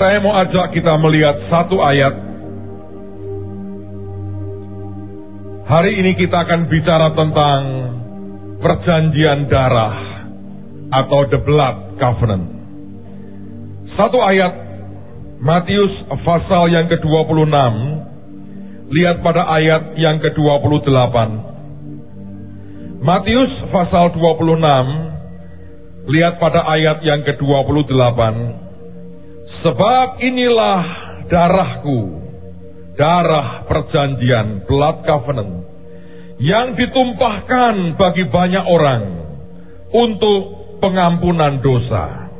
Saya mau ajak kita melihat satu ayat. Hari ini kita akan bicara tentang perjanjian darah atau the blood covenant. Satu ayat Matius pasal yang ke-26 lihat pada ayat yang ke-28. Matius pasal 26 lihat pada ayat yang ke-28. Sebab inilah darahku, darah perjanjian, blood covenant, yang ditumpahkan bagi banyak orang untuk pengampunan dosa.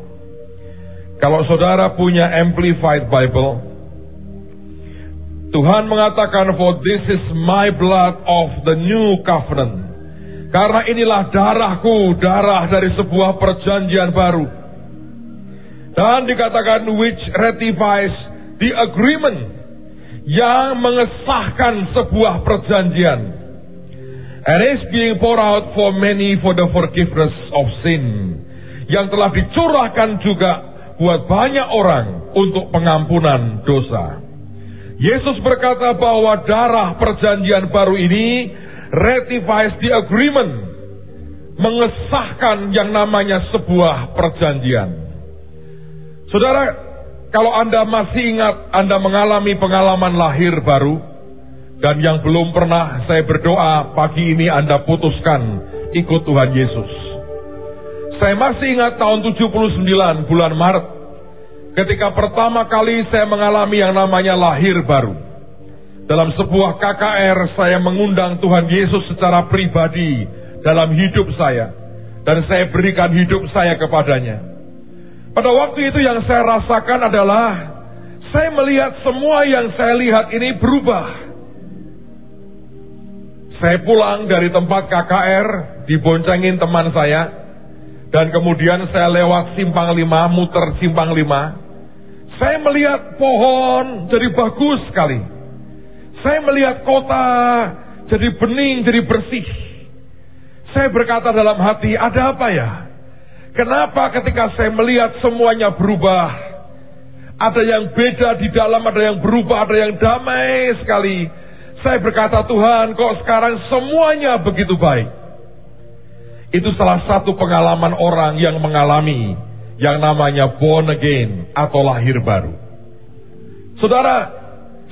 Kalau saudara punya Amplified Bible, Tuhan mengatakan, For this is my blood of the new covenant. Karena inilah darahku, darah dari sebuah perjanjian baru. Dan dikatakan, which ratifies the agreement. Yang mengesahkan sebuah perjanjian. And is being poured out for many for the forgiveness of sin. Yang telah dicurahkan juga buat banyak orang untuk pengampunan dosa. Yesus berkata bahwa darah perjanjian baru ini ratifies the agreement, mengesahkan yang namanya sebuah perjanjian. Saudara, kalau Anda masih ingat Anda mengalami pengalaman lahir baru, dan yang belum pernah saya berdoa pagi ini Anda putuskan ikut Tuhan Yesus. Saya masih ingat tahun 79 bulan Maret ketika pertama kali saya mengalami yang namanya lahir baru. Dalam sebuah KKR saya mengundang Tuhan Yesus secara pribadi dalam hidup saya. Dan saya berikan hidup saya kepadanya. Pada waktu itu yang saya rasakan adalah saya melihat semua yang saya lihat ini berubah. Saya pulang dari tempat KKR, diboncengin teman saya, dan kemudian saya lewat simpang lima, muter simpang lima. Saya melihat pohon jadi bagus sekali. Saya melihat kota jadi bening, jadi bersih. Saya berkata dalam hati, ada apa ya? Kenapa ketika saya melihat semuanya berubah? Ada yang beda di dalam, ada yang berubah, ada yang damai sekali. Saya berkata, Tuhan, kok sekarang semuanya begitu baik? Itu salah satu pengalaman orang yang mengalami yang namanya born again atau lahir baru. Saudara,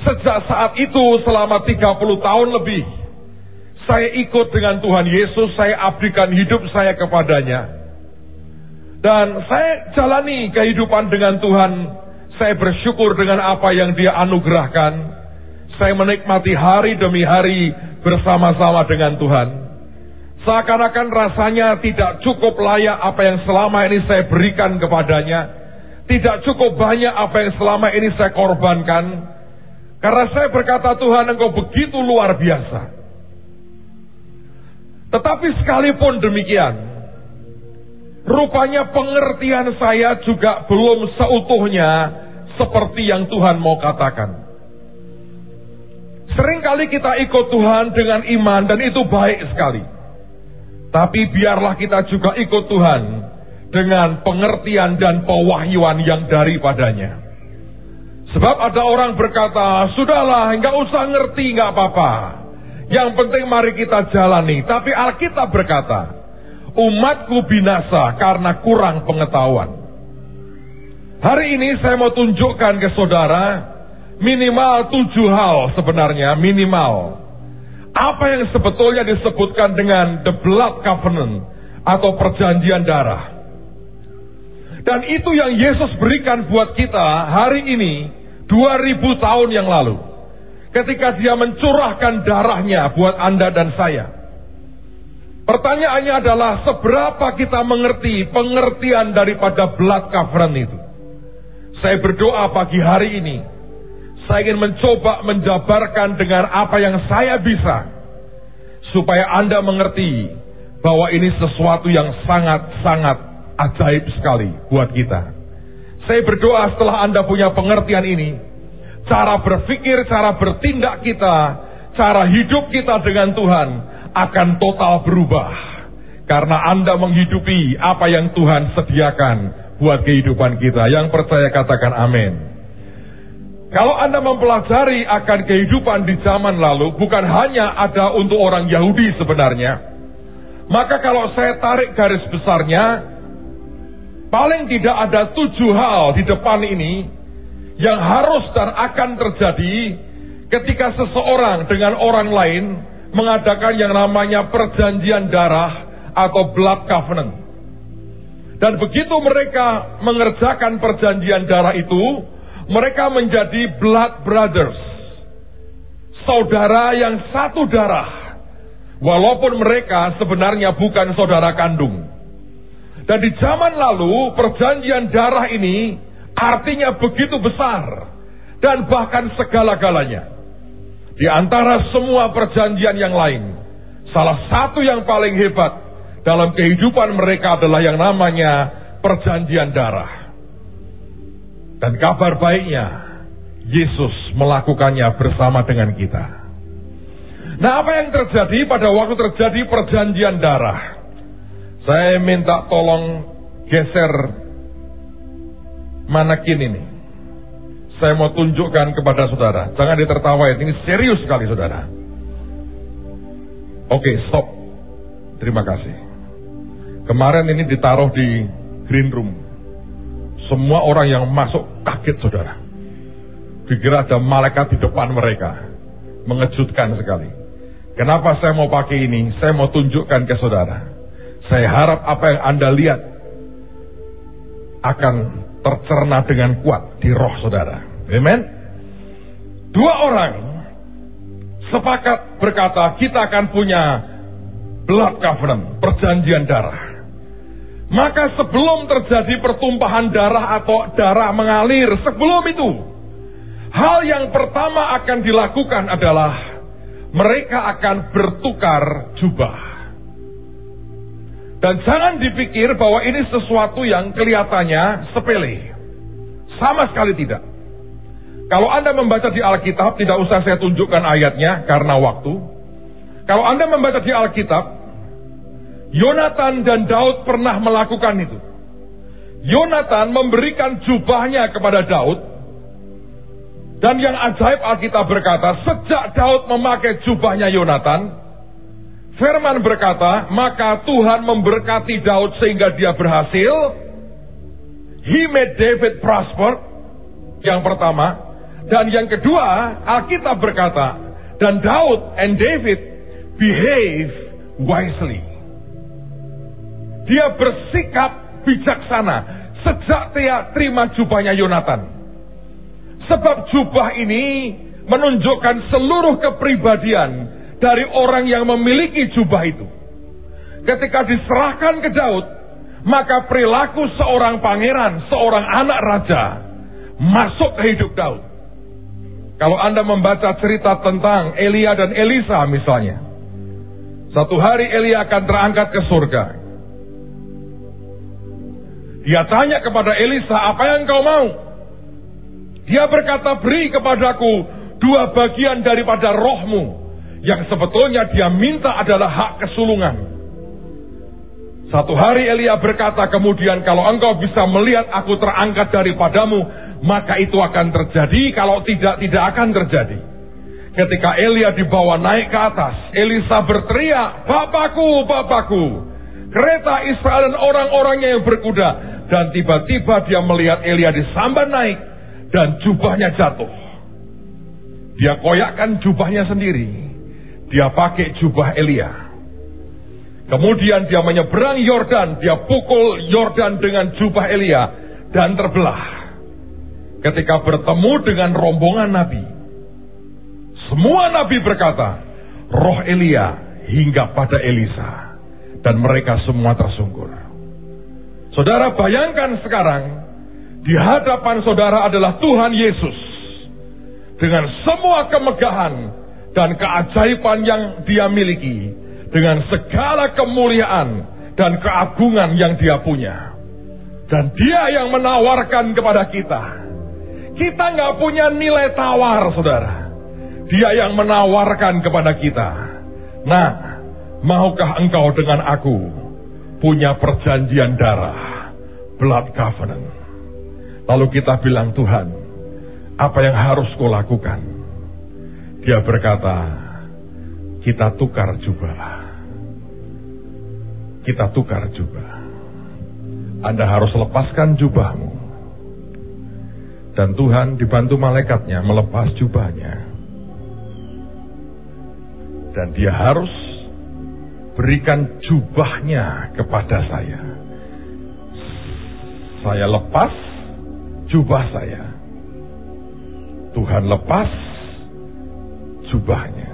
sejak saat itu selama 30 tahun lebih, saya ikut dengan Tuhan Yesus, saya abdikan hidup saya kepadanya. Dan saya jalani kehidupan dengan Tuhan, saya bersyukur dengan apa yang dia anugerahkan. Saya menikmati hari demi hari bersama-sama dengan Tuhan. Seakan-akan rasanya tidak cukup layak apa yang selama ini saya berikan kepadanya. Tidak cukup banyak apa yang selama ini saya korbankan. Karena saya berkata Tuhan engkau begitu luar biasa. Tetapi sekalipun demikian. Rupanya pengertian saya juga belum seutuhnya seperti yang Tuhan mau katakan. Seringkali kita ikut Tuhan dengan iman dan itu baik sekali. Tapi biarlah kita juga ikut Tuhan dengan pengertian dan pewahyuan yang daripadanya. Sebab ada orang berkata, sudahlah, nggak usah ngerti, nggak apa-apa. Yang penting mari kita jalani. Tapi Alkitab berkata, umatku binasa karena kurang pengetahuan. Hari ini saya mau tunjukkan ke saudara, minimal tujuh hal sebenarnya, minimal apa yang sebetulnya disebutkan dengan the blood covenant atau perjanjian darah. Dan itu yang Yesus berikan buat kita hari ini 2000 tahun yang lalu. Ketika dia mencurahkan darahnya buat Anda dan saya. Pertanyaannya adalah seberapa kita mengerti pengertian daripada blood covenant itu. Saya berdoa pagi hari ini saya ingin mencoba menjabarkan dengan apa yang saya bisa. Supaya Anda mengerti bahwa ini sesuatu yang sangat-sangat ajaib sekali buat kita. Saya berdoa setelah Anda punya pengertian ini. Cara berpikir, cara bertindak kita, cara hidup kita dengan Tuhan akan total berubah. Karena Anda menghidupi apa yang Tuhan sediakan buat kehidupan kita. Yang percaya katakan amin. Kalau Anda mempelajari akan kehidupan di zaman lalu, bukan hanya ada untuk orang Yahudi sebenarnya. Maka kalau saya tarik garis besarnya, paling tidak ada tujuh hal di depan ini yang harus dan akan terjadi ketika seseorang dengan orang lain mengadakan yang namanya perjanjian darah atau blood covenant. Dan begitu mereka mengerjakan perjanjian darah itu, mereka menjadi blood brothers. Saudara yang satu darah. Walaupun mereka sebenarnya bukan saudara kandung. Dan di zaman lalu perjanjian darah ini artinya begitu besar. Dan bahkan segala-galanya. Di antara semua perjanjian yang lain, salah satu yang paling hebat dalam kehidupan mereka adalah yang namanya perjanjian darah. Dan kabar baiknya, Yesus melakukannya bersama dengan kita. Nah, apa yang terjadi pada waktu terjadi perjanjian darah? Saya minta tolong geser manekin ini saya mau tunjukkan kepada saudara. Jangan ditertawain, ini serius sekali saudara. Oke, stop. Terima kasih. Kemarin ini ditaruh di green room. Semua orang yang masuk kaget saudara. Dikira ada malaikat di depan mereka. Mengejutkan sekali. Kenapa saya mau pakai ini? Saya mau tunjukkan ke saudara. Saya harap apa yang Anda lihat akan tercerna dengan kuat di roh saudara. Amen. Dua orang sepakat berkata kita akan punya blood covenant, perjanjian darah. Maka sebelum terjadi pertumpahan darah atau darah mengalir, sebelum itu, hal yang pertama akan dilakukan adalah mereka akan bertukar jubah. Dan jangan dipikir bahwa ini sesuatu yang kelihatannya sepele. Sama sekali tidak. Kalau Anda membaca di Alkitab, tidak usah saya tunjukkan ayatnya karena waktu. Kalau Anda membaca di Alkitab, Yonatan dan Daud pernah melakukan itu. Yonatan memberikan jubahnya kepada Daud. Dan yang ajaib Alkitab berkata, sejak Daud memakai jubahnya Yonatan, Firman berkata, maka Tuhan memberkati Daud sehingga dia berhasil. He made David prosper. Yang pertama. Dan yang kedua, Alkitab berkata, dan Daud and David behave wisely. Dia bersikap bijaksana sejak dia terima jubahnya Yonatan. Sebab jubah ini menunjukkan seluruh kepribadian dari orang yang memiliki jubah itu. Ketika diserahkan ke Daud, maka perilaku seorang pangeran, seorang anak raja masuk ke hidup Daud. Kalau Anda membaca cerita tentang Elia dan Elisa misalnya. Satu hari Elia akan terangkat ke surga. Dia tanya kepada Elisa, apa yang kau mau? Dia berkata, beri kepadaku dua bagian daripada rohmu. Yang sebetulnya dia minta adalah hak kesulungan. Satu hari Elia berkata kemudian, kalau engkau bisa melihat aku terangkat daripadamu, maka itu akan terjadi, kalau tidak, tidak akan terjadi. Ketika Elia dibawa naik ke atas, Elisa berteriak, Bapakku, Bapakku, kereta Israel dan orang-orangnya yang berkuda. Dan tiba-tiba dia melihat Elia disambar naik, dan jubahnya jatuh. Dia koyakkan jubahnya sendiri. Dia pakai jubah Elia. Kemudian dia menyeberang Yordan, dia pukul Yordan dengan jubah Elia dan terbelah ketika bertemu dengan rombongan nabi. Semua nabi berkata, roh Elia hingga pada Elisa. Dan mereka semua tersungkur. Saudara bayangkan sekarang, di hadapan saudara adalah Tuhan Yesus. Dengan semua kemegahan dan keajaiban yang dia miliki. Dengan segala kemuliaan dan keagungan yang dia punya. Dan dia yang menawarkan kepada kita kita nggak punya nilai tawar, saudara. Dia yang menawarkan kepada kita. Nah, maukah engkau dengan aku punya perjanjian darah, blood covenant. Lalu kita bilang Tuhan, apa yang harus kau lakukan? Dia berkata, kita tukar jubah. Kita tukar jubah. Anda harus lepaskan jubahmu. Dan Tuhan dibantu malaikatnya melepas jubahnya. Dan dia harus berikan jubahnya kepada saya. Saya lepas jubah saya. Tuhan lepas jubahnya.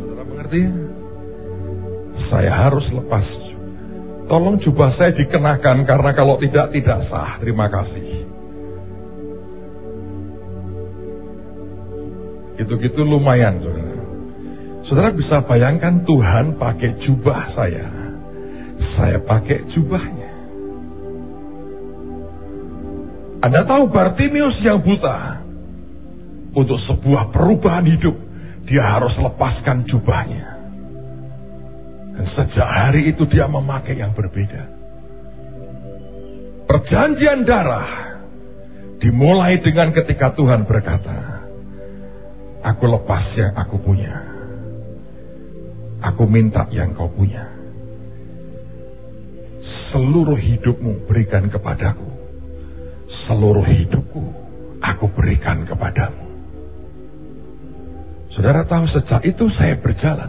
Saudara mengerti? Saya harus lepas. Tolong jubah saya dikenakan karena kalau tidak tidak sah. Terima kasih. Gitu-gitu lumayan, saudara. Saudara bisa bayangkan Tuhan pakai jubah saya. Saya pakai jubahnya. Anda tahu Bartimius yang buta. Untuk sebuah perubahan hidup. Dia harus lepaskan jubahnya. Dan sejak hari itu dia memakai yang berbeda. Perjanjian darah dimulai dengan ketika Tuhan berkata, Aku lepas yang aku punya. Aku minta yang kau punya. Seluruh hidupmu berikan kepadaku. Seluruh hidupku aku berikan kepadamu. Saudara tahu sejak itu saya berjalan.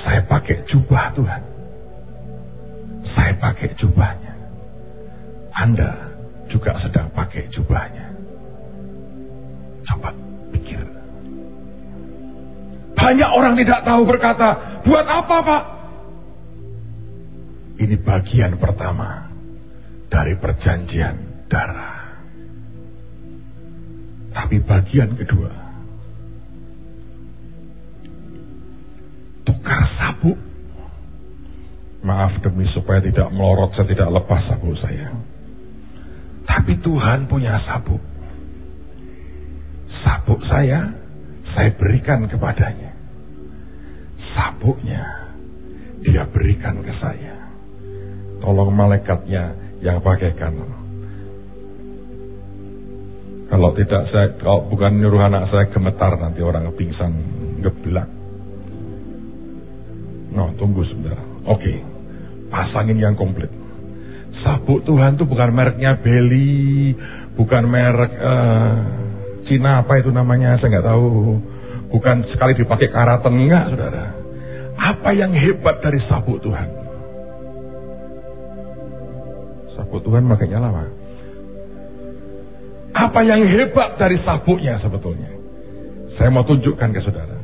Saya pakai jubah Tuhan. Saya pakai jubahnya. Anda juga sedang pakai jubahnya. Coba pikir. Banyak orang tidak tahu berkata, buat apa pak? Ini bagian pertama dari perjanjian darah. Tapi bagian kedua, tukar sabuk. Maaf demi supaya tidak melorot, saya tidak lepas sabuk saya. Tapi Tuhan punya sabuk sabuk saya, saya berikan kepadanya. Sabuknya, dia berikan ke saya. Tolong malaikatnya yang pakaikan. Kalau tidak saya, kalau bukan nyuruh anak saya gemetar nanti orang pingsan geblak. No, tunggu sebentar. Oke, pasangin yang komplit. Sabuk Tuhan itu bukan mereknya Belly, bukan merek uh, Cina apa itu namanya saya nggak tahu. Bukan sekali dipakai karaten enggak saudara. Apa yang hebat dari sabuk Tuhan? Sabuk Tuhan makanya lama. Apa yang hebat dari sabuknya sebetulnya? Saya mau tunjukkan ke saudara.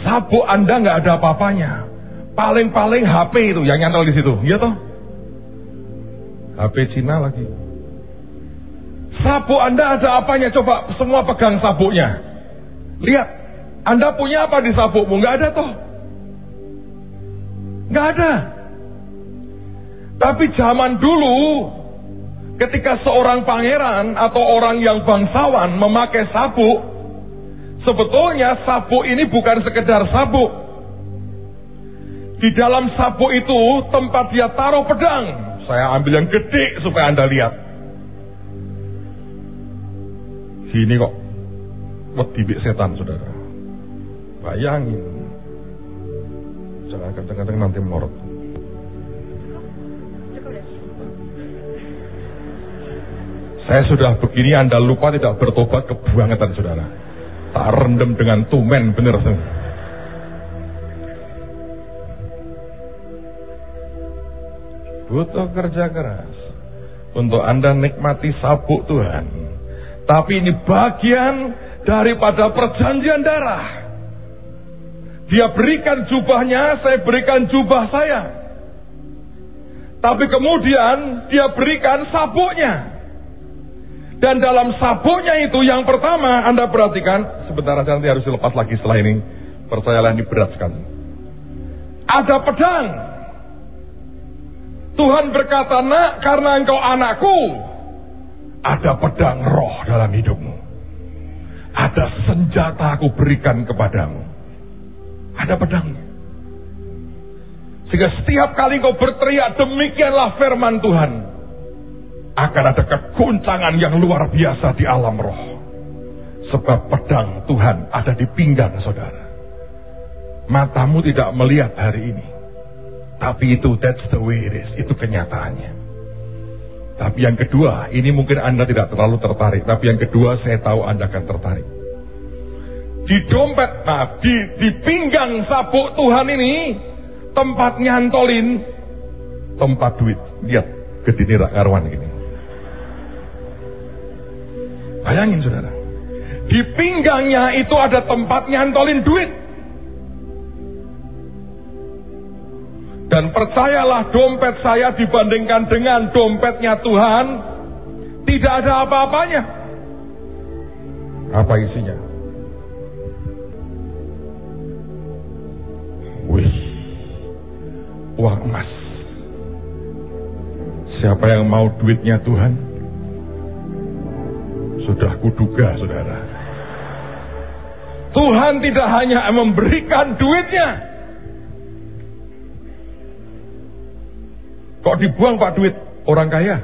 Sabuk Anda nggak ada apa-apanya. Paling-paling HP itu yang nyantol di situ, iya toh? HP Cina lagi. Sabuk Anda ada apanya? Coba semua pegang sabuknya. Lihat, Anda punya apa di sabukmu? Nggak ada toh? Nggak ada. Tapi zaman dulu, ketika seorang pangeran atau orang yang bangsawan memakai sabuk, sebetulnya sabuk ini bukan sekedar sabuk. Di dalam sabuk itu tempat dia taruh pedang. Saya ambil yang gede supaya Anda lihat. Gini kok. Wedi setan, saudara. Bayangin. Jangan kenceng-kenceng nanti melorot. Saya sudah begini Anda lupa tidak bertobat kebangetan saudara. Tak rendam dengan tumen bener. Butuh kerja keras. Untuk Anda nikmati sabuk Tuhan. Tapi ini bagian daripada perjanjian darah. Dia berikan jubahnya, saya berikan jubah saya. Tapi kemudian dia berikan sabuknya. Dan dalam sabuknya itu yang pertama Anda perhatikan, sebentar saja nanti harus dilepas lagi setelah ini. Percayalah ini berat sekali. Ada pedang. Tuhan berkata, nak karena engkau anakku, ada pedang roh dalam hidupmu. Ada senjata aku berikan kepadamu. Ada pedangnya. Sehingga setiap kali kau berteriak demikianlah firman Tuhan. Akan ada keguncangan yang luar biasa di alam roh. Sebab pedang Tuhan ada di pinggang saudara. Matamu tidak melihat hari ini. Tapi itu that's the way it is. Itu kenyataannya. Tapi yang kedua, ini mungkin Anda tidak terlalu tertarik. Tapi yang kedua saya tahu Anda akan tertarik. Di dompet, nah di, di pinggang sabuk Tuhan ini, tempat nyantolin, tempat duit. Lihat, gedini karuan gini. Bayangin saudara. Di pinggangnya itu ada tempat nyantolin duit. Dan percayalah dompet saya dibandingkan dengan dompetnya Tuhan, tidak ada apa-apanya. Apa isinya? Wih, uang emas. Siapa yang mau duitnya Tuhan? Sudah kuduga, saudara. Tuhan tidak hanya memberikan duitnya, Kok dibuang Pak duit orang kaya?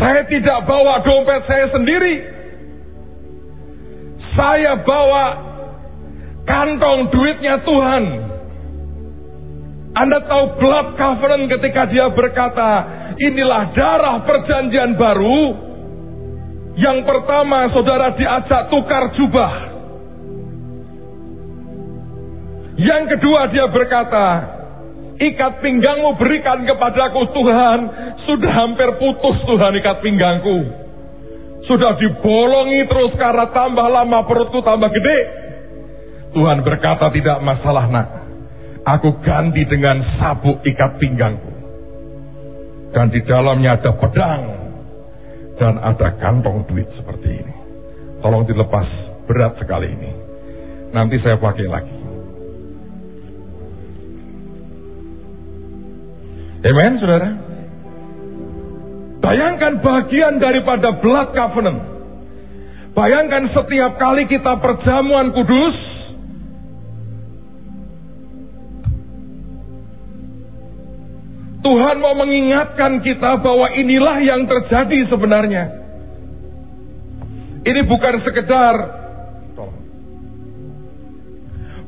Saya tidak bawa dompet saya sendiri. Saya bawa kantong duitnya Tuhan. Anda tahu blood covenant ketika dia berkata, inilah darah perjanjian baru. Yang pertama saudara diajak tukar jubah. Yang kedua dia berkata, Ikat pinggangmu berikan kepadaku Tuhan. Sudah hampir putus Tuhan ikat pinggangku. Sudah dibolongi terus karena tambah lama perutku tambah gede. Tuhan berkata tidak masalah nak. Aku ganti dengan sabuk ikat pinggangku. Dan di dalamnya ada pedang. Dan ada kantong duit seperti ini. Tolong dilepas berat sekali ini. Nanti saya pakai lagi. Amen, saudara. Bayangkan bagian daripada blood covenant. Bayangkan setiap kali kita perjamuan kudus, Tuhan mau mengingatkan kita bahwa inilah yang terjadi sebenarnya. Ini bukan sekedar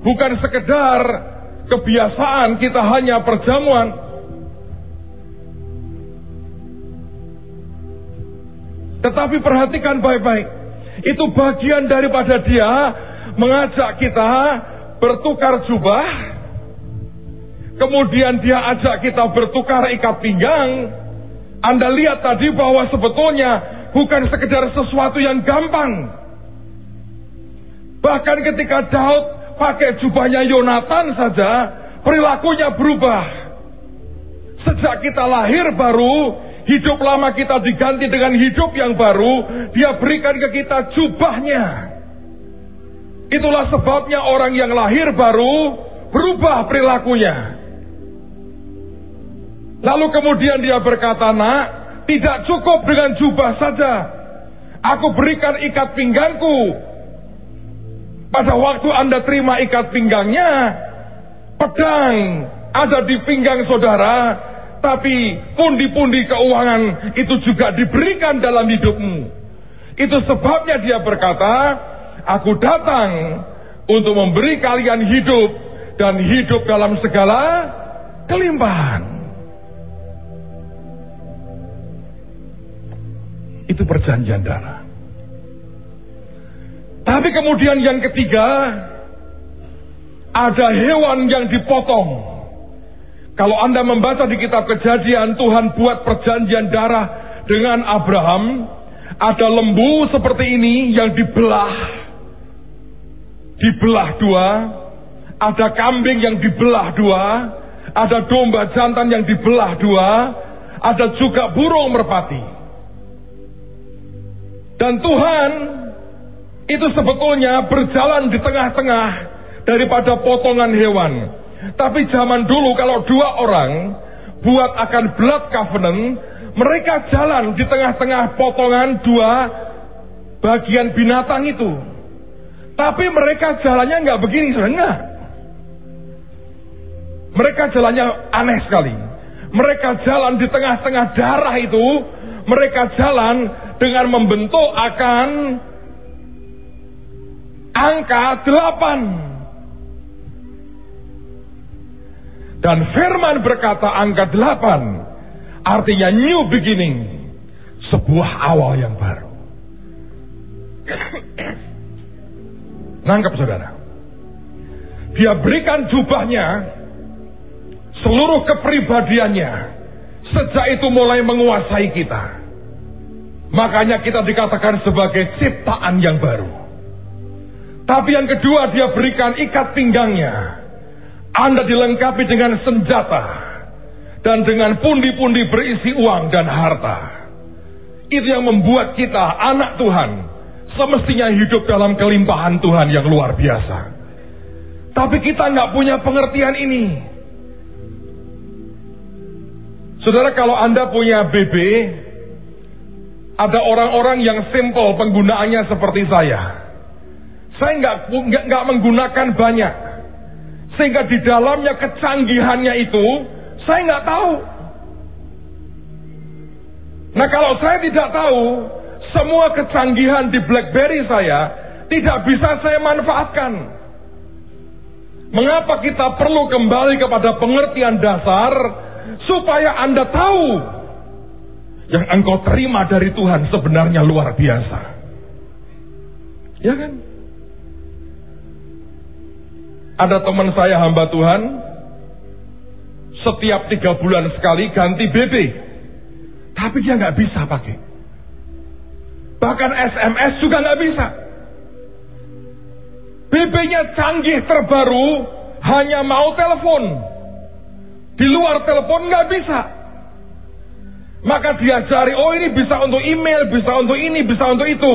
bukan sekedar kebiasaan kita hanya perjamuan, Tetapi perhatikan baik-baik. Itu bagian daripada dia mengajak kita bertukar jubah. Kemudian dia ajak kita bertukar ikat pinggang. Anda lihat tadi bahwa sebetulnya bukan sekedar sesuatu yang gampang. Bahkan ketika Daud pakai jubahnya Yonatan saja, perilakunya berubah. Sejak kita lahir baru, Hidup lama kita diganti dengan hidup yang baru, dia berikan ke kita jubahnya. Itulah sebabnya orang yang lahir baru berubah perilakunya. Lalu kemudian dia berkata, nak, tidak cukup dengan jubah saja. Aku berikan ikat pinggangku. Pada waktu Anda terima ikat pinggangnya, pedang ada di pinggang saudara, tapi pundi-pundi keuangan itu juga diberikan dalam hidupmu. Itu sebabnya dia berkata, aku datang untuk memberi kalian hidup dan hidup dalam segala kelimpahan. Itu perjanjian darah. Tapi kemudian yang ketiga, ada hewan yang dipotong. Kalau Anda membaca di kitab kejadian, Tuhan buat perjanjian darah dengan Abraham. Ada lembu seperti ini yang dibelah. Dibelah dua. Ada kambing yang dibelah dua. Ada domba jantan yang dibelah dua. Ada juga burung merpati. Dan Tuhan itu sebetulnya berjalan di tengah-tengah daripada potongan hewan. Tapi zaman dulu kalau dua orang buat akan blood covenant, mereka jalan di tengah-tengah potongan dua bagian binatang itu. Tapi mereka jalannya nggak begini, enggak. Mereka jalannya aneh sekali. Mereka jalan di tengah-tengah darah itu, mereka jalan dengan membentuk akan angka delapan. Dan firman berkata angka delapan artinya new beginning, sebuah awal yang baru. Nangkep saudara. Dia berikan jubahnya seluruh kepribadiannya. Sejak itu mulai menguasai kita. Makanya kita dikatakan sebagai ciptaan yang baru. Tapi yang kedua dia berikan ikat pinggangnya. Anda dilengkapi dengan senjata. Dan dengan pundi-pundi berisi uang dan harta. Itu yang membuat kita anak Tuhan. Semestinya hidup dalam kelimpahan Tuhan yang luar biasa. Tapi kita nggak punya pengertian ini. Saudara kalau Anda punya BB, ada orang-orang yang simple penggunaannya seperti saya. Saya nggak nggak menggunakan banyak, sehingga di dalamnya kecanggihannya itu saya nggak tahu. Nah kalau saya tidak tahu, semua kecanggihan di BlackBerry saya tidak bisa saya manfaatkan. Mengapa kita perlu kembali kepada pengertian dasar supaya Anda tahu yang engkau terima dari Tuhan sebenarnya luar biasa. Ya kan? Ada teman saya hamba Tuhan, setiap tiga bulan sekali ganti BB. Tapi dia nggak bisa pakai. Bahkan SMS juga nggak bisa. BB-nya canggih terbaru, hanya mau telepon. Di luar telepon nggak bisa. Maka dia cari, oh ini bisa untuk email, bisa untuk ini, bisa untuk itu.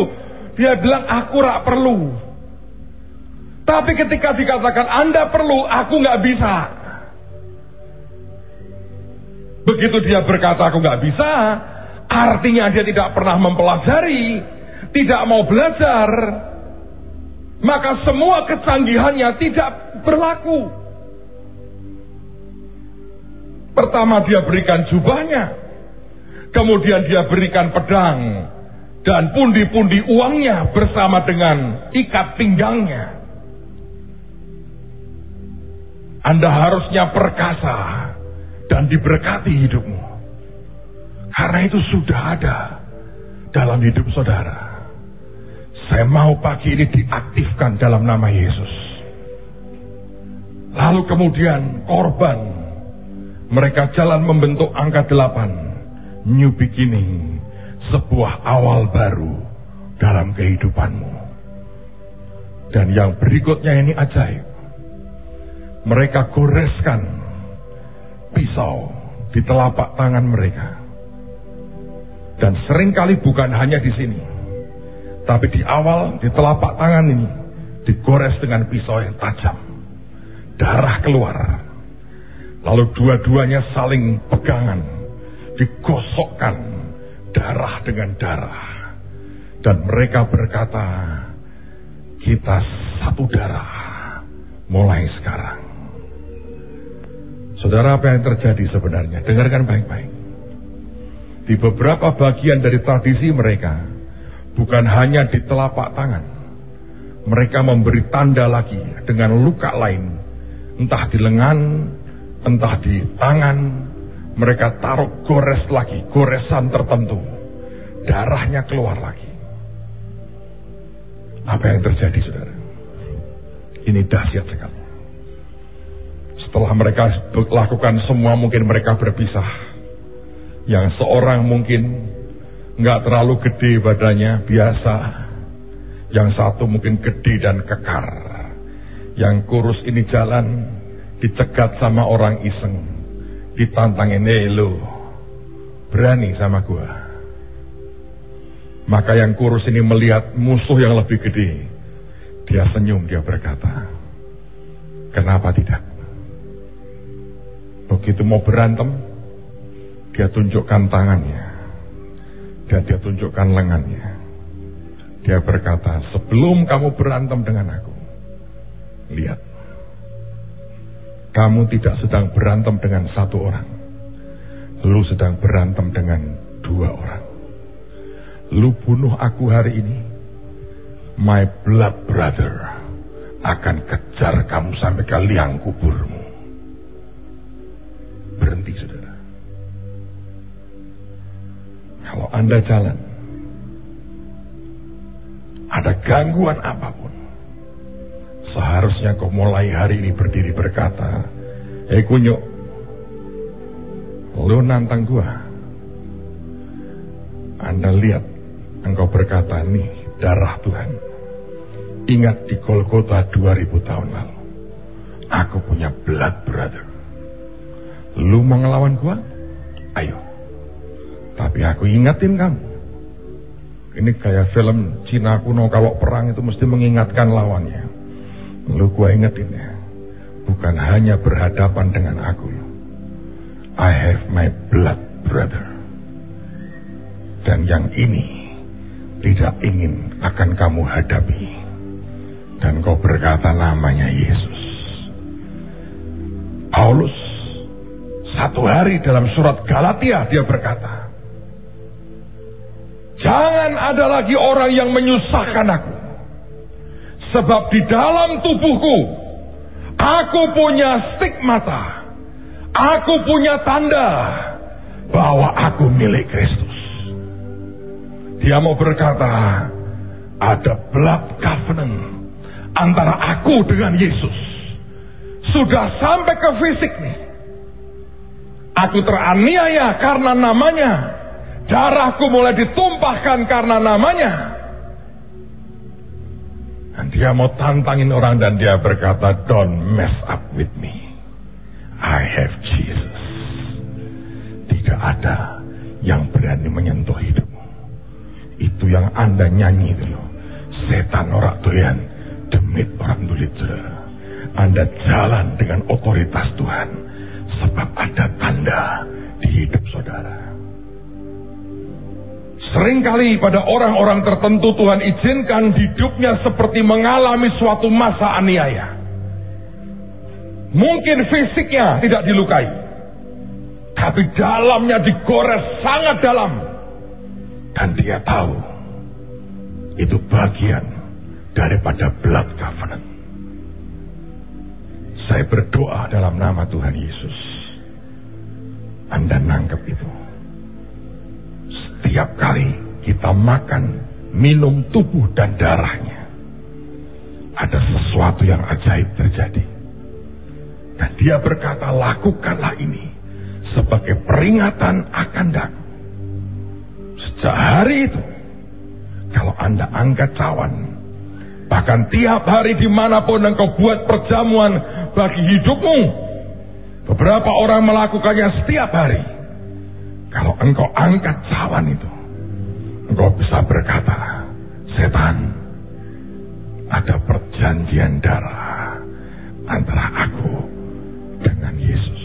Dia bilang, aku rak perlu. Tapi ketika dikatakan Anda perlu, aku nggak bisa. Begitu dia berkata aku nggak bisa, artinya dia tidak pernah mempelajari, tidak mau belajar, maka semua kecanggihannya tidak berlaku. Pertama dia berikan jubahnya. Kemudian dia berikan pedang. Dan pundi-pundi uangnya bersama dengan ikat pinggangnya. Anda harusnya perkasa dan diberkati hidupmu. Karena itu sudah ada dalam hidup saudara. Saya mau pagi ini diaktifkan dalam nama Yesus. Lalu kemudian korban mereka jalan membentuk angka delapan. New beginning. Sebuah awal baru dalam kehidupanmu. Dan yang berikutnya ini ajaib. Mereka goreskan pisau di telapak tangan mereka. Dan sering kali bukan hanya di sini. Tapi di awal, di telapak tangan ini, digores dengan pisau yang tajam. Darah keluar Lalu dua-duanya saling pegangan, digosokkan darah dengan darah. Dan mereka berkata, kita satu darah mulai sekarang. Saudara apa yang terjadi sebenarnya? Dengarkan baik-baik. Di beberapa bagian dari tradisi mereka, bukan hanya di telapak tangan, mereka memberi tanda lagi dengan luka lain, entah di lengan, entah di tangan, mereka taruh gores lagi, goresan tertentu. Darahnya keluar lagi. Apa yang terjadi saudara? Ini dahsyat sekali. Setelah mereka lakukan semua mungkin mereka berpisah. Yang seorang mungkin nggak terlalu gede badannya, biasa. Yang satu mungkin gede dan kekar. Yang kurus ini jalan, dicegat sama orang iseng, ditantangin, eh lo, berani sama gua. Maka yang kurus ini melihat musuh yang lebih gede. Dia senyum, dia berkata, kenapa tidak? Begitu mau berantem, dia tunjukkan tangannya. Dan dia tunjukkan lengannya. Dia berkata, sebelum kamu berantem dengan aku, lihat, kamu tidak sedang berantem dengan satu orang. Lu sedang berantem dengan dua orang. Lu bunuh aku hari ini, my blood brother akan kejar kamu sampai ke liang kuburmu. Berhenti saudara. Kalau Anda jalan, ada gangguan apa pun, seharusnya kau mulai hari ini berdiri berkata, Hei kunyuk, lu nantang gua. Anda lihat, engkau berkata, nih darah Tuhan. Ingat di Golgota 2000 tahun lalu. Aku punya blood brother. Lu mau ngelawan gua? Ayo. Tapi aku ingatin kamu. Ini kayak film Cina kuno kalau perang itu mesti mengingatkan lawannya. Lu gua ingetin ya. Bukan hanya berhadapan dengan aku. I have my blood brother. Dan yang ini tidak ingin akan kamu hadapi. Dan kau berkata namanya Yesus. Paulus satu hari dalam surat Galatia dia berkata, Jangan ada lagi orang yang menyusahkan aku. Sebab di dalam tubuhku, aku punya stigmata. Aku punya tanda bahwa aku milik Kristus. Dia mau berkata, ada blood covenant antara aku dengan Yesus. Sudah sampai ke fisik nih. Aku teraniaya karena namanya. Darahku mulai ditumpahkan karena namanya. Dan dia mau tantangin orang dan dia berkata, don't mess up with me. I have Jesus. Tidak ada yang berani menyentuh hidupmu. Itu yang Anda nyanyi loh. Setan orang doyan, demit orang tulit Anda jalan dengan otoritas Tuhan Sebab ada tanda di hidup saudara. Seringkali pada orang-orang tertentu Tuhan izinkan hidupnya seperti mengalami suatu masa aniaya. Mungkin fisiknya tidak dilukai. Tapi dalamnya digores sangat dalam. Dan dia tahu itu bagian daripada blood covenant. Saya berdoa dalam nama Tuhan Yesus. Anda nangkep itu. Setiap kali kita makan, minum tubuh dan darahnya. Ada sesuatu yang ajaib terjadi. Dan dia berkata, lakukanlah ini sebagai peringatan akan daku. Sejak hari itu, kalau Anda angkat cawan, bahkan tiap hari di mana pun engkau buat perjamuan bagi hidupmu. Beberapa orang melakukannya setiap hari. Kalau engkau angkat cawan itu, engkau bisa berkata, setan, ada perjanjian darah antara aku dengan Yesus.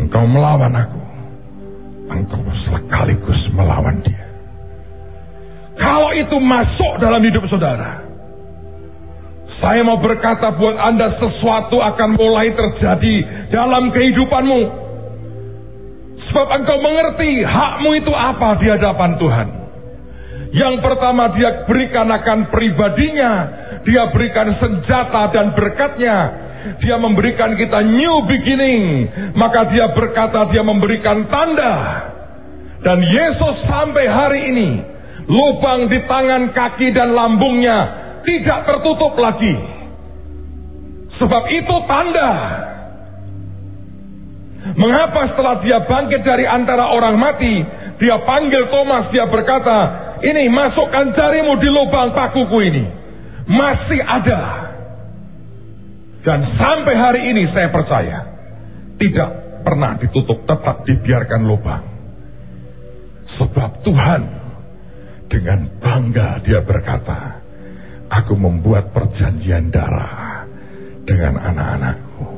Engkau melawan aku, engkau sekaligus melawan dia. Kalau itu masuk dalam hidup saudara, saya mau berkata buat Anda sesuatu akan mulai terjadi dalam kehidupanmu. Sebab engkau mengerti hakmu itu apa di hadapan Tuhan. Yang pertama dia berikan akan pribadinya. Dia berikan senjata dan berkatnya. Dia memberikan kita new beginning. Maka dia berkata dia memberikan tanda. Dan Yesus sampai hari ini. Lubang di tangan kaki dan lambungnya tidak tertutup lagi. Sebab itu tanda. Mengapa setelah dia bangkit dari antara orang mati, dia panggil Thomas, dia berkata, ini masukkan jarimu di lubang pakuku ini. Masih ada. Dan sampai hari ini saya percaya, tidak pernah ditutup, tetap dibiarkan lubang. Sebab Tuhan dengan bangga dia berkata, Aku membuat perjanjian darah dengan anak-anakku.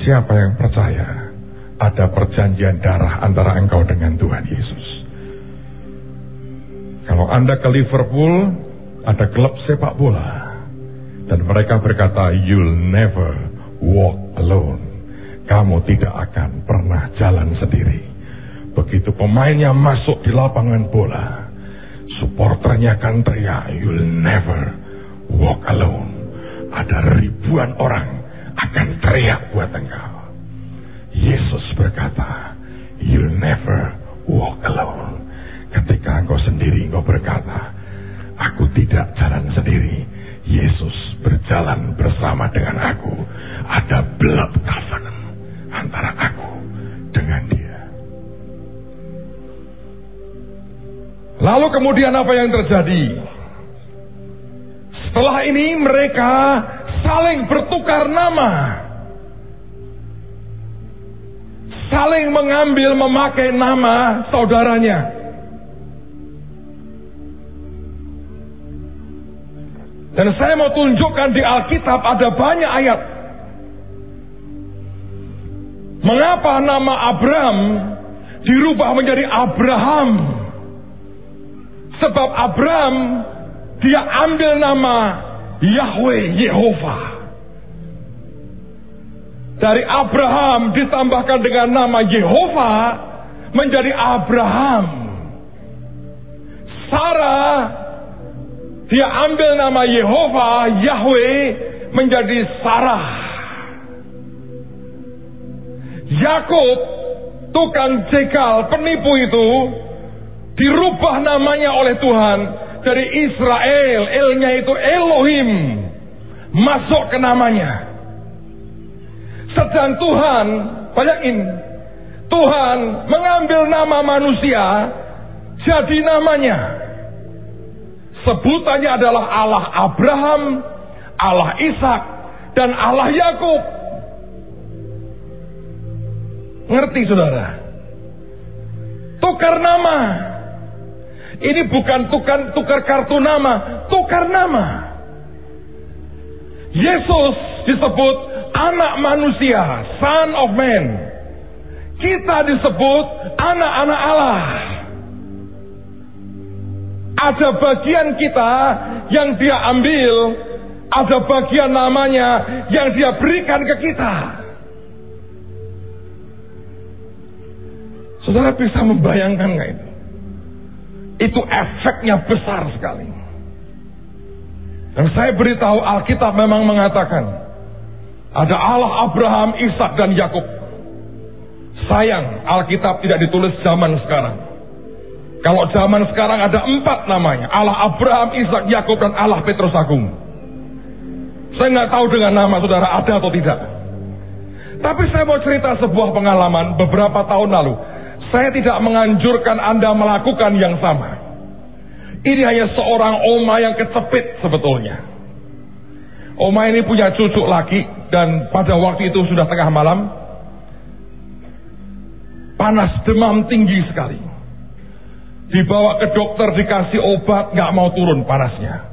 Siapa yang percaya ada perjanjian darah antara engkau dengan Tuhan Yesus? Kalau Anda ke Liverpool, ada klub sepak bola. Dan mereka berkata, you'll never walk alone. Kamu tidak akan pernah jalan sendiri. Begitu pemainnya masuk di lapangan bola, supporternya akan teriak, you'll never walk alone. Ada ribuan orang akan teriak buat engkau. Yesus berkata, you'll never walk alone. Ketika engkau sendiri, engkau berkata, aku tidak jalan sendiri. Yesus berjalan bersama dengan aku. Ada blood covenant antara aku dengan dia. Lalu kemudian apa yang terjadi? Setelah ini mereka saling bertukar nama. Saling mengambil memakai nama saudaranya. Dan saya mau tunjukkan di Alkitab ada banyak ayat Mengapa nama Abraham dirubah menjadi Abraham? Sebab Abraham dia ambil nama Yahweh Yehova. Dari Abraham ditambahkan dengan nama Yehova menjadi Abraham. Sarah dia ambil nama Yehova Yahweh menjadi Sarah. Yakub tukang jegal penipu itu dirubah namanya oleh Tuhan dari Israel, Elnya itu Elohim masuk ke namanya. Sedang Tuhan, bayangin, Tuhan mengambil nama manusia jadi namanya. Sebutannya adalah Allah Abraham, Allah Ishak, dan Allah Yakub. Ngerti saudara? Tukar nama. Ini bukan tukar, tukar kartu nama, tukar nama. Yesus disebut anak manusia, son of man. Kita disebut anak-anak Allah. Ada bagian kita yang dia ambil, ada bagian namanya yang dia berikan ke kita. Saudara bisa membayangkan nggak itu? Itu efeknya besar sekali. Dan saya beritahu Alkitab memang mengatakan ada Allah Abraham, Ishak dan Yakub. Sayang Alkitab tidak ditulis zaman sekarang. Kalau zaman sekarang ada empat namanya. Allah Abraham, Ishak, Yakub dan Allah Petrus Agung. Saya nggak tahu dengan nama saudara ada atau tidak. Tapi saya mau cerita sebuah pengalaman beberapa tahun lalu. Saya tidak menganjurkan Anda melakukan yang sama. Ini hanya seorang oma yang kecepit sebetulnya. Oma ini punya cucu laki dan pada waktu itu sudah tengah malam. Panas demam tinggi sekali. Dibawa ke dokter dikasih obat nggak mau turun panasnya.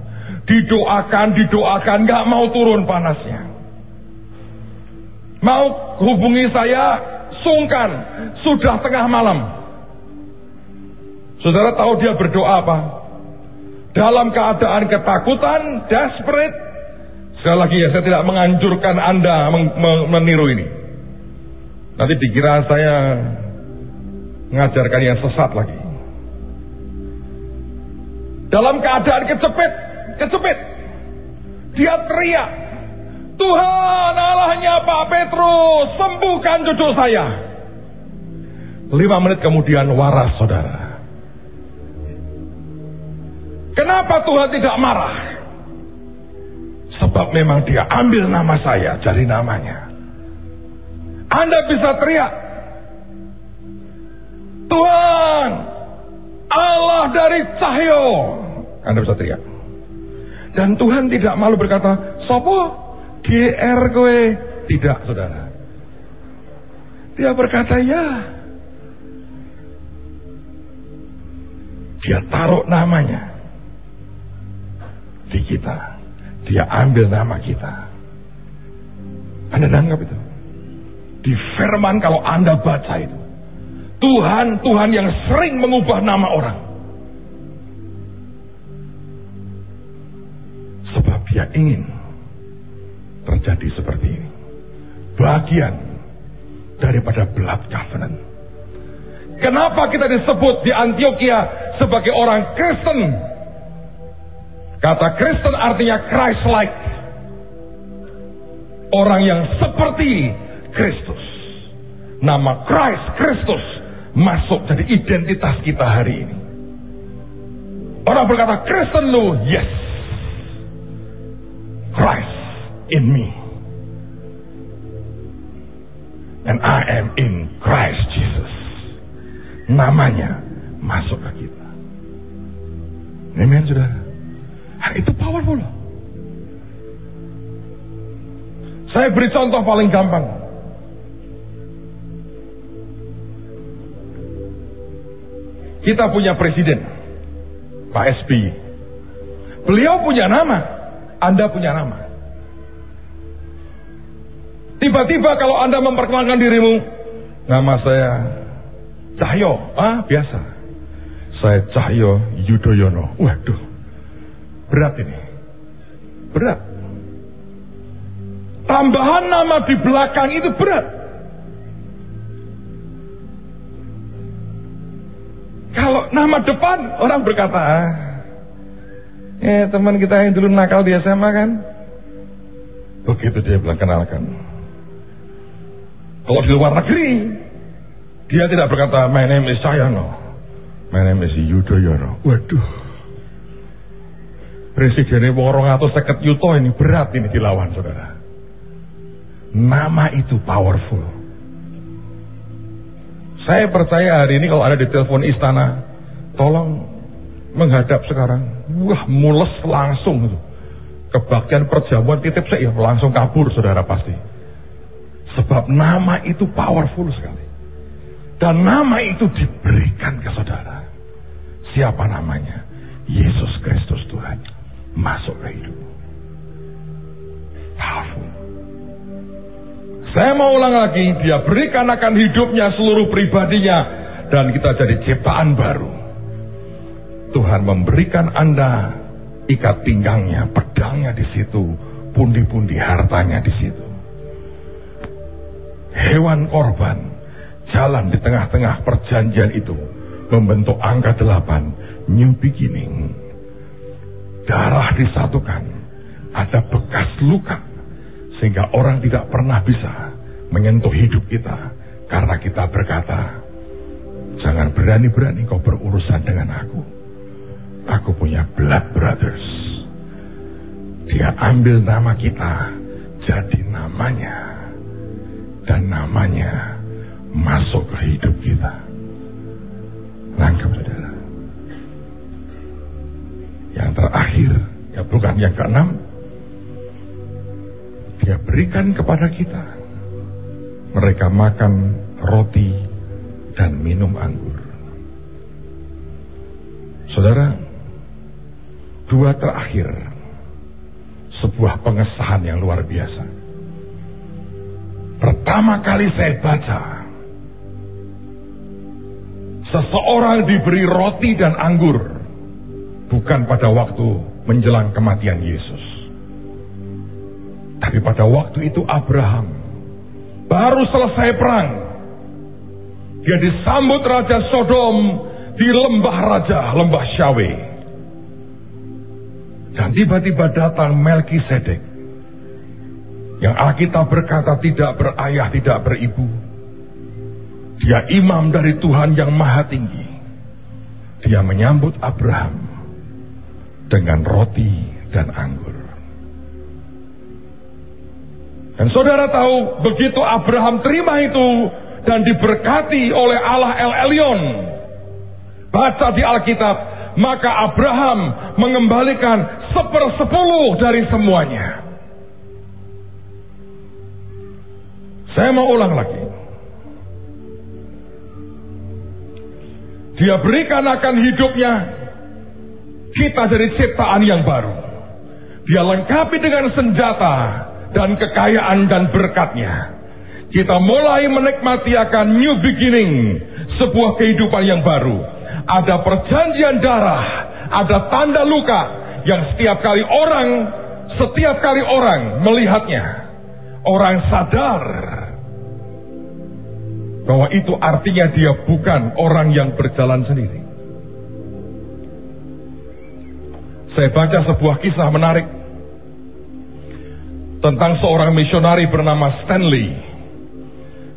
Didoakan, didoakan nggak mau turun panasnya. Mau hubungi saya sungkan, sudah tengah malam. Saudara tahu dia berdoa apa? Dalam keadaan ketakutan, desperate. Sekali lagi ya, saya tidak menganjurkan Anda meniru ini. Nanti dikira saya mengajarkan yang sesat lagi. Dalam keadaan kecepit, kecepit. Dia teriak, Tuhan Allahnya Pak Petrus, sembuhkan cucu saya. Lima menit kemudian waras saudara. Kenapa Tuhan tidak marah? Sebab memang dia ambil nama saya jadi namanya. Anda bisa teriak. Tuhan, Allah dari Cahyo. Anda bisa teriak. Dan Tuhan tidak malu berkata, Sopo, GR kowe. Tidak, saudara. Dia berkata, ya. Dia taruh namanya di kita. Dia ambil nama kita. Anda nanggap itu? Di firman kalau Anda baca itu. Tuhan, Tuhan yang sering mengubah nama orang. Sebab dia ingin terjadi seperti ini. Bagian daripada blood covenant. Kenapa kita disebut di Antioquia sebagai orang Kristen? Kata Kristen artinya Christ-like. Orang yang seperti Kristus. Nama Christ, Kristus masuk jadi identitas kita hari ini. Orang berkata Kristen lu, yes. Christ in me. And I am in Christ Jesus. Namanya masuk ke kita. Amen, sudah. Nah, itu powerful. Saya beri contoh paling gampang. Kita punya presiden, Pak SBY. Beliau punya nama, Anda punya nama. Tiba-tiba kalau Anda memperkenalkan dirimu, nama saya Cahyo, ah biasa. Saya Cahyo Yudhoyono. Waduh, berat ini. Berat. Tambahan nama di belakang itu berat. Kalau nama depan orang berkata, ah, eh teman kita yang dulu nakal di SMA kan, begitu dia bilang kenalkan. Kalau di luar negeri, dia tidak berkata, my name is Cahyono, my name is Yudhoyono. Waduh, presidennya wong atau seket yuto ini berat ini dilawan saudara. Nama itu powerful. Saya percaya hari ini kalau ada di telepon istana, tolong menghadap sekarang. Wah, mules langsung. Kebaktian perjamuan titip saya langsung kabur saudara pasti. Sebab nama itu powerful sekali. Dan nama itu diberikan ke saudara. Siapa namanya? Yesus Kristus Tuhan. Masuk ke hidup. Powerful. Saya mau ulang lagi, dia berikan akan hidupnya seluruh pribadinya dan kita jadi ciptaan baru. Tuhan memberikan Anda ikat pinggangnya, pedangnya di situ, pundi-pundi hartanya di situ. Hewan korban jalan di tengah-tengah perjanjian itu membentuk angka delapan, new beginning. Darah disatukan, ada bekas luka sehingga orang tidak pernah bisa menyentuh hidup kita karena kita berkata, jangan berani-berani kau berurusan dengan aku. Aku punya blood brothers. Dia ambil nama kita jadi namanya. Dan namanya masuk ke hidup kita. Langkah saudara. Yang terakhir, ya bukan yang keenam, dia berikan kepada kita. Mereka makan roti dan minum anggur. Saudara, dua terakhir sebuah pengesahan yang luar biasa. Pertama kali saya baca, seseorang diberi roti dan anggur, bukan pada waktu menjelang kematian Yesus. Tapi pada waktu itu Abraham baru selesai perang. Dia disambut Raja Sodom di lembah Raja, lembah Syawe. Dan tiba-tiba datang Melkisedek. Yang Alkitab berkata tidak berayah, tidak beribu. Dia imam dari Tuhan yang maha tinggi. Dia menyambut Abraham dengan roti dan anggur. Dan saudara tahu, begitu Abraham terima itu dan diberkati oleh Allah El Elyon. Baca di Alkitab, maka Abraham mengembalikan sepersepuluh dari semuanya. Saya mau ulang lagi. Dia berikan akan hidupnya kita dari ciptaan yang baru. Dia lengkapi dengan senjata dan kekayaan dan berkatnya. Kita mulai menikmati akan new beginning, sebuah kehidupan yang baru. Ada perjanjian darah, ada tanda luka yang setiap kali orang setiap kali orang melihatnya, orang sadar bahwa itu artinya dia bukan orang yang berjalan sendiri. Saya baca sebuah kisah menarik tentang seorang misionari bernama Stanley.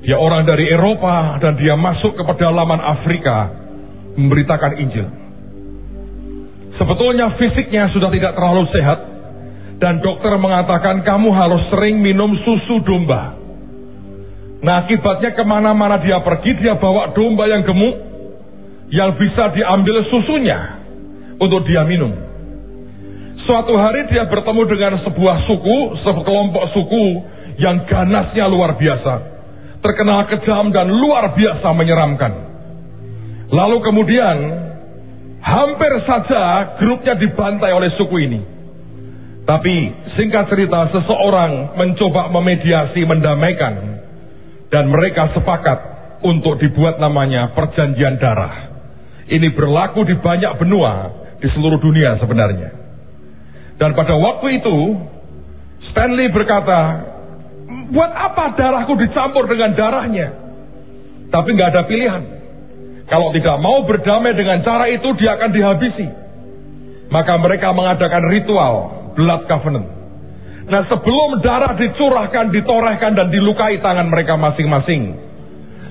Dia orang dari Eropa dan dia masuk ke pedalaman Afrika memberitakan Injil. Sebetulnya fisiknya sudah tidak terlalu sehat dan dokter mengatakan kamu harus sering minum susu domba. Nah akibatnya ke mana-mana dia pergi dia bawa domba yang gemuk yang bisa diambil susunya untuk dia minum. Suatu hari dia bertemu dengan sebuah suku, sekelompok suku yang ganasnya luar biasa. Terkenal kejam dan luar biasa menyeramkan. Lalu kemudian hampir saja grupnya dibantai oleh suku ini. Tapi singkat cerita seseorang mencoba memediasi, mendamaikan dan mereka sepakat untuk dibuat namanya perjanjian darah. Ini berlaku di banyak benua di seluruh dunia sebenarnya. Dan pada waktu itu Stanley berkata, buat apa darahku dicampur dengan darahnya? Tapi nggak ada pilihan. Kalau tidak mau berdamai dengan cara itu, dia akan dihabisi. Maka mereka mengadakan ritual blood covenant. Nah sebelum darah dicurahkan, ditorehkan dan dilukai tangan mereka masing-masing.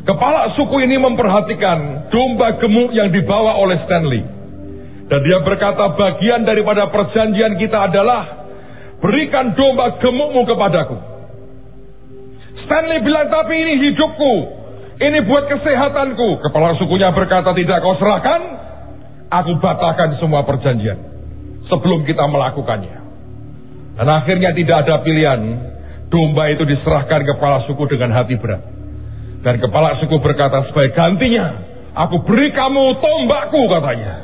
Kepala suku ini memperhatikan domba gemuk yang dibawa oleh Stanley. Dan dia berkata bagian daripada perjanjian kita adalah berikan domba gemukmu kepadaku. Stanley bilang tapi ini hidupku. Ini buat kesehatanku. Kepala sukunya berkata tidak kau serahkan. Aku batalkan semua perjanjian. Sebelum kita melakukannya. Dan akhirnya tidak ada pilihan. Domba itu diserahkan kepala suku dengan hati berat. Dan kepala suku berkata sebagai gantinya. Aku beri kamu tombakku katanya.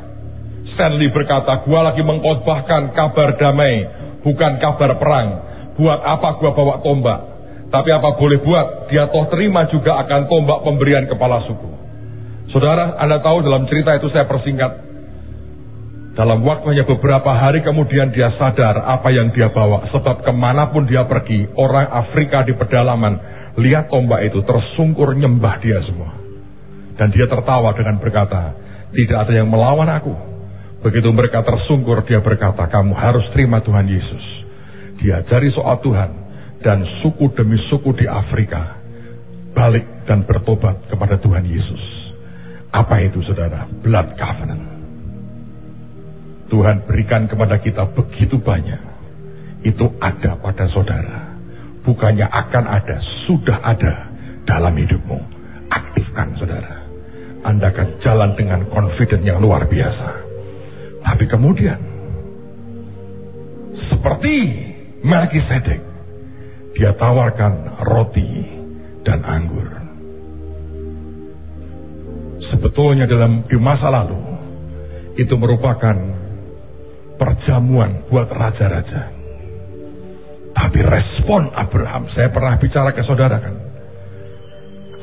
Stanley berkata, gua lagi mengkhotbahkan kabar damai, bukan kabar perang. Buat apa gua bawa tombak? Tapi apa boleh buat, dia toh terima juga akan tombak pemberian kepala suku. Saudara, Anda tahu dalam cerita itu saya persingkat. Dalam waktu hanya beberapa hari kemudian dia sadar apa yang dia bawa. Sebab ke mana pun dia pergi, orang Afrika di pedalaman lihat tombak itu tersungkur nyembah dia semua. Dan dia tertawa dengan berkata, tidak ada yang melawan aku. Begitu mereka tersungkur, dia berkata, kamu harus terima Tuhan Yesus. Diajari soal Tuhan dan suku demi suku di Afrika balik dan bertobat kepada Tuhan Yesus. Apa itu saudara? Blood covenant. Tuhan berikan kepada kita begitu banyak. Itu ada pada saudara. Bukannya akan ada, sudah ada dalam hidupmu. Aktifkan saudara. Anda akan jalan dengan confident yang luar biasa. Tapi kemudian, seperti Melkisedek, dia tawarkan roti dan anggur. Sebetulnya dalam di masa lalu, itu merupakan perjamuan buat raja-raja. Tapi respon Abraham, saya pernah bicara ke saudara kan,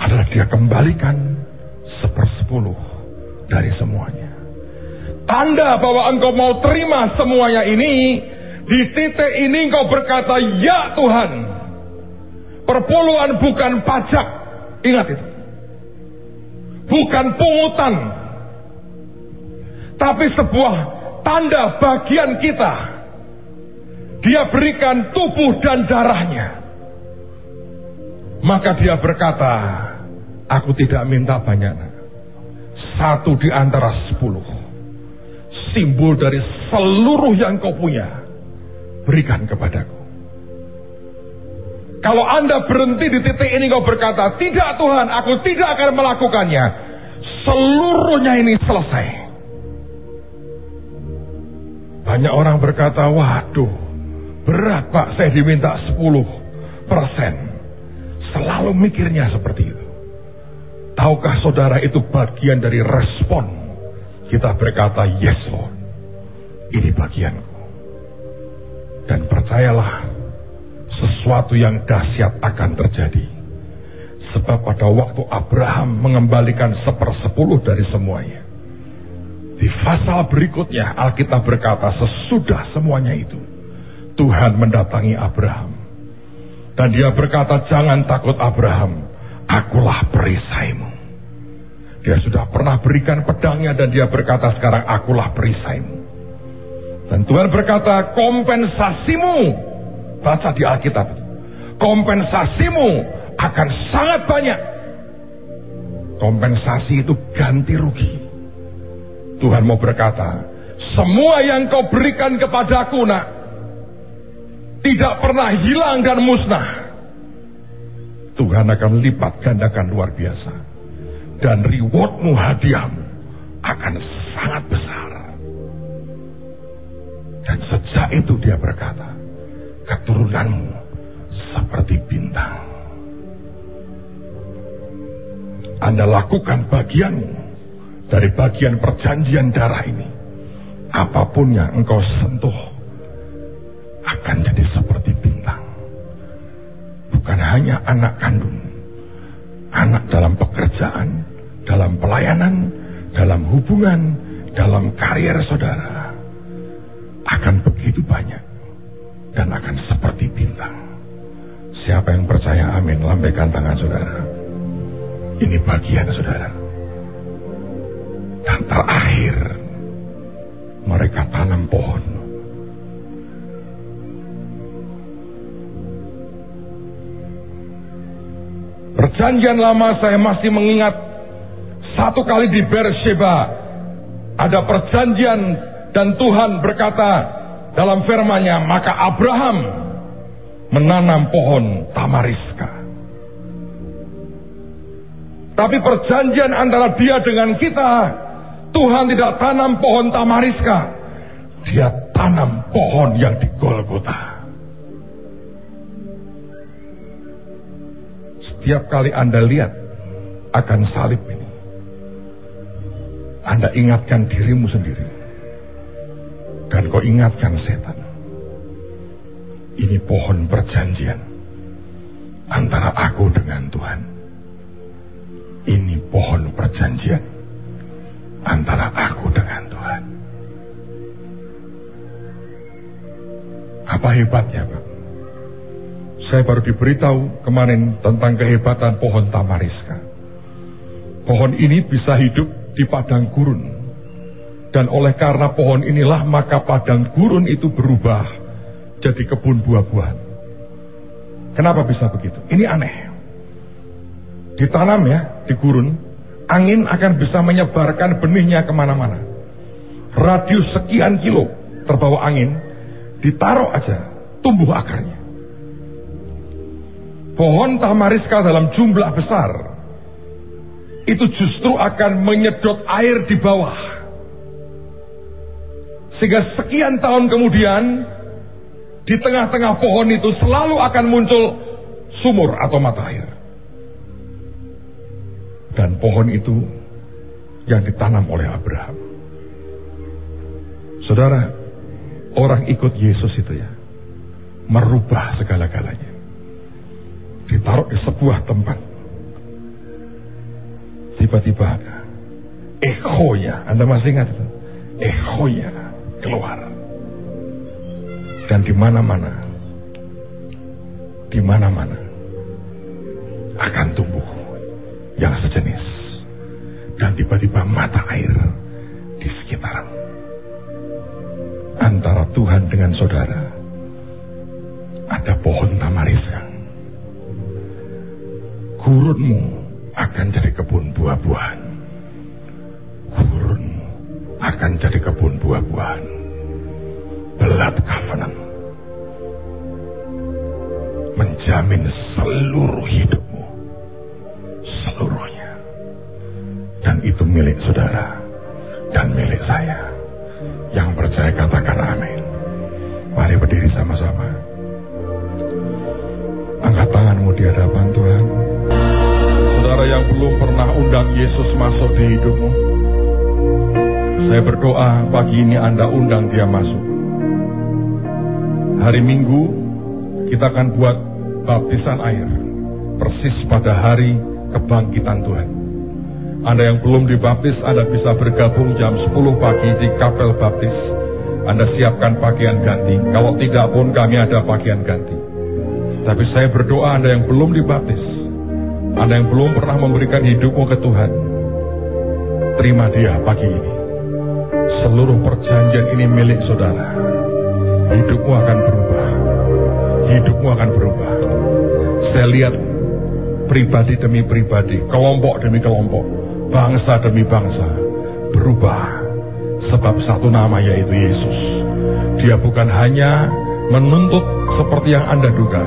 adalah dia kembalikan sepersepuluh dari semuanya. Tanda bahwa engkau mau terima semuanya ini, di titik ini engkau berkata, Ya Tuhan, perpuluhan bukan pajak. Ingat itu. Bukan pungutan. Tapi sebuah tanda bagian kita. Dia berikan tubuh dan darahnya. Maka dia berkata, aku tidak minta banyak. Satu di antara sepuluh. Simbol dari seluruh yang kau punya. Berikan kepadaku. Kalau anda berhenti di titik ini kau berkata, tidak Tuhan, aku tidak akan melakukannya. Seluruhnya ini selesai. Banyak orang berkata, waduh, berat pak saya diminta 10 persen. Selalu mikirnya seperti itu. Tahukah saudara itu bagian dari respon kita berkata, yes Lord, ini bagianku. Dan percayalah, sesuatu yang dahsyat akan terjadi. Sebab pada waktu Abraham mengembalikan sepersepuluh dari semuanya, di pasal berikutnya Alkitab berkata sesudah semuanya itu Tuhan mendatangi Abraham. Dan dia berkata, jangan takut Abraham, akulah perisaimu. Dia sudah pernah berikan pedangnya dan dia berkata sekarang akulah perisaimu. Dan Tuhan berkata kompensasimu, baca di Alkitab, kompensasimu akan sangat banyak. Kompensasi itu ganti rugi. Tuhan mau berkata, semua yang kau berikan kepadaku nak, tidak pernah hilang dan musnah. Tuhan akan lipat gandakan luar biasa. Dan rewardmu hadiahmu akan sangat besar. Dan sejak itu dia berkata, keturunanmu seperti bintang. Anda lakukan bagianmu dari bagian perjanjian darah ini. Apa pun yang engkau sentuh akan jadi seperti bintang. Bukan hanya anak kandung, anak dalam pekerjaan, dalam pelayanan, dalam hubungan, dalam karier saudara. Akan begitu banyak dan akan seperti bintang. Siapa yang percaya amin, lambaikan tangan saudara. Ini bagian saudara. Dan terakhir, mereka tanam pohon. Perjanjian lama saya masih mengingat satu kali di Beersheba ada perjanjian dan Tuhan berkata dalam firman-Nya maka Abraham menanam pohon tamariska. Tapi perjanjian antara dia dengan kita, Tuhan tidak tanam pohon tamariska. Dia tanam pohon yang di Golgota. Setiap kali Anda lihat akan salib ini, Anda ingatkan dirimu sendiri. Dan kau ingatkan setan. Ini pohon perjanjian antara aku dengan Tuhan. Ini pohon perjanjian antara aku dengan Tuhan. Apa hebatnya, Pak? Saya baru diberitahu kemarin tentang kehebatan pohon tamariska. Pohon ini bisa hidup di padang gurun. Dan oleh karena pohon inilah maka padang gurun itu berubah jadi kebun buah-buahan. Kenapa bisa begitu? Ini aneh ditanam ya di gurun, angin akan bisa menyebarkan benihnya ke mana-mana. Radius sekian kilo terbawa angin, ditaruh aja, tumbuh akarnya. Pohon tamariska dalam jumlah besar, itu justru akan menyedot air di bawah. Sehingga sekian tahun kemudian, di tengah-tengah pohon itu selalu akan muncul sumur atau mata air. Dan pohon itu yang ditanam oleh Abraham. Saudara, orang ikut Yesus itu ya, merubah segala-galanya. Ditaruh di sebuah tempat. Tiba-tiba ehonya, Anda masih ingat itu? Ehonya keluar. Dan di mana-mana, di mana-mana akan tumbuh yang sejenis. Dan tiba-tiba mata air di sekitaran. Antara Tuhan dengan saudara. Ada pohon tamariska. Gurunmu akan jadi kebun buah-buahan. Gurun akan jadi kebun buah-buahan. Belat covenant. Menjamin seluruh hidup Dan itu milik saudara dan milik saya. Yang percaya katakan amin. Mari berdiri sama-sama. Angkat tanganmu di hadapan Tuhan. Saudara yang belum pernah undang Yesus masuk di hidupmu. Saya berdoa pagi ini Anda undang dia masuk. Hari Minggu kita akan buat baptisan air. Persis pada hari kebangkitan Tuhan. Anda yang belum dibaptis, Anda bisa bergabung jam 10 pagi di Kapel Baptis Anda siapkan pakaian ganti. Kalau tidak pun kami ada pakaian ganti. Tapi saya berdoa Anda yang belum dibaptis, Anda yang belum pernah memberikan hidupmu ke Tuhan, terima dia pagi ini. Seluruh perjanjian ini milik saudara. Hidupmu akan berubah. Hidupmu akan berubah. Saya lihat pribadi demi pribadi, kelompok demi kelompok, bangsa demi bangsa berubah sebab satu nama yaitu Yesus. Dia bukan hanya menuntut seperti yang Anda duga,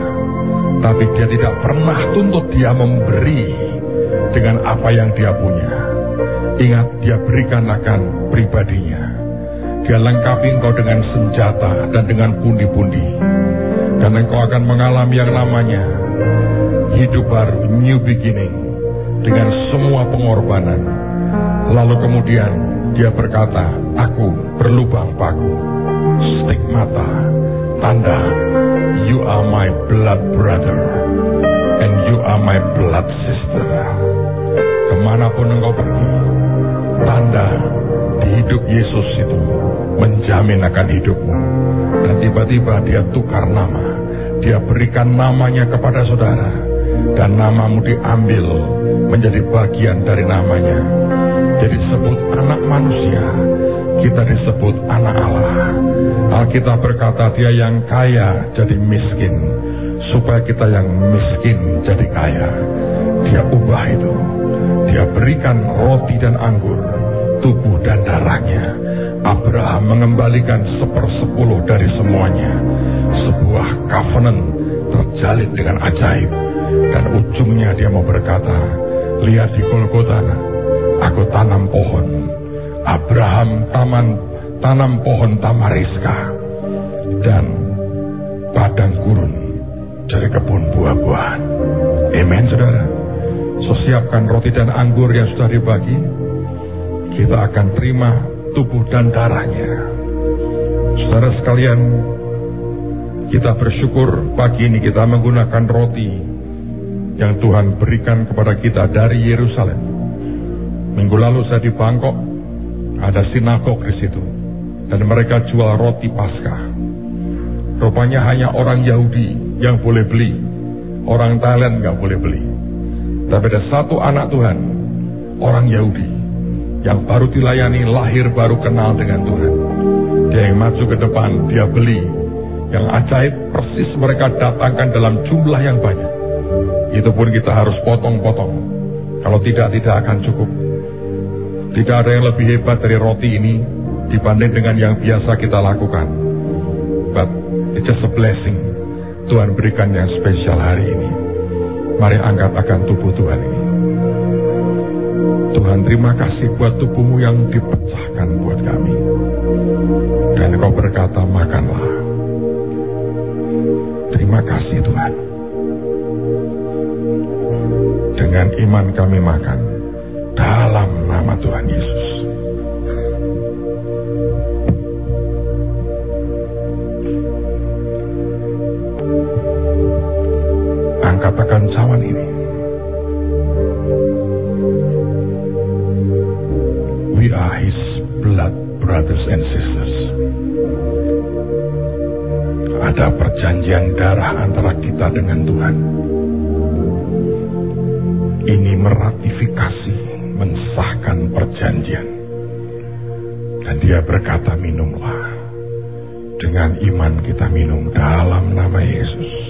tapi dia tidak pernah tuntut dia memberi dengan apa yang dia punya. Ingat, dia berikan akan pribadinya. Dia lengkapi engkau dengan senjata dan dengan pundi-pundi. Dan engkau akan mengalami yang namanya hidup baru, new beginning, dengan semua pengorbanan. Lalu kemudian dia berkata, aku berlubang paku, stigmata, tanda, you are my blood brother, and you are my blood sister. Ke mana pun engkau pergi, tanda di hidup Yesus itu menjamin akan hidupmu. Dan tiba-tiba dia tukar nama. Dia berikan namanya kepada saudara. Dan namamu diambil menjadi bagian dari namanya. Jadi disebut anak manusia. Kita disebut anak Allah. Alkitab berkata dia yang kaya jadi miskin. Supaya kita yang miskin jadi kaya. Dia ubah itu. Dia berikan roti dan anggur tubuh dan darahnya. Abraham mengembalikan sepersepuluh dari semuanya. Sebuah covenant terjalin dengan ajaib. Dan ujungnya dia mau berkata, lihat di Golgota, aku tanam pohon. Abraham taman tanam pohon tamariska dan padang gurun dari kebun buah-buahan. Amen, saudara. So siapkan roti dan anggur yang sudah dibagi kita akan terima tubuh dan darahnya. Saudara sekalian, kita bersyukur pagi ini kita menggunakan roti yang Tuhan berikan kepada kita dari Yerusalem. Minggu lalu saya di Bangkok, ada sinagog di situ, dan mereka jual roti Paskah. Rupanya hanya orang Yahudi yang boleh beli, orang Thailand nggak boleh beli. Tapi ada satu anak Tuhan, orang Yahudi, yang baru dilayani lahir baru kenal dengan Tuhan. Dia yang maju ke depan, dia beli. Yang ajaib persis mereka datangkan dalam jumlah yang banyak. Itu pun kita harus potong-potong. Kalau tidak, tidak akan cukup. Tidak ada yang lebih hebat dari roti ini dibanding dengan yang biasa kita lakukan. But it's just a blessing. Tuhan berikan yang spesial hari ini. Mari angkat akan tubuh Tuhan ini. Tuhan terima kasih buat tubuhmu yang dipecahkan buat kami. Dan kau berkata makanlah. Terima kasih Tuhan. Dengan iman kami makan dalam nama Tuhan Yesus. Angkat akan cawan ini. We are His blood brothers and sisters. Ada perjanjian darah antara kita dengan Tuhan. Ini meratifikasi, mensahkan perjanjian. Dan dia berkata minumlah. Dengan iman kita minum dalam nama Yesus.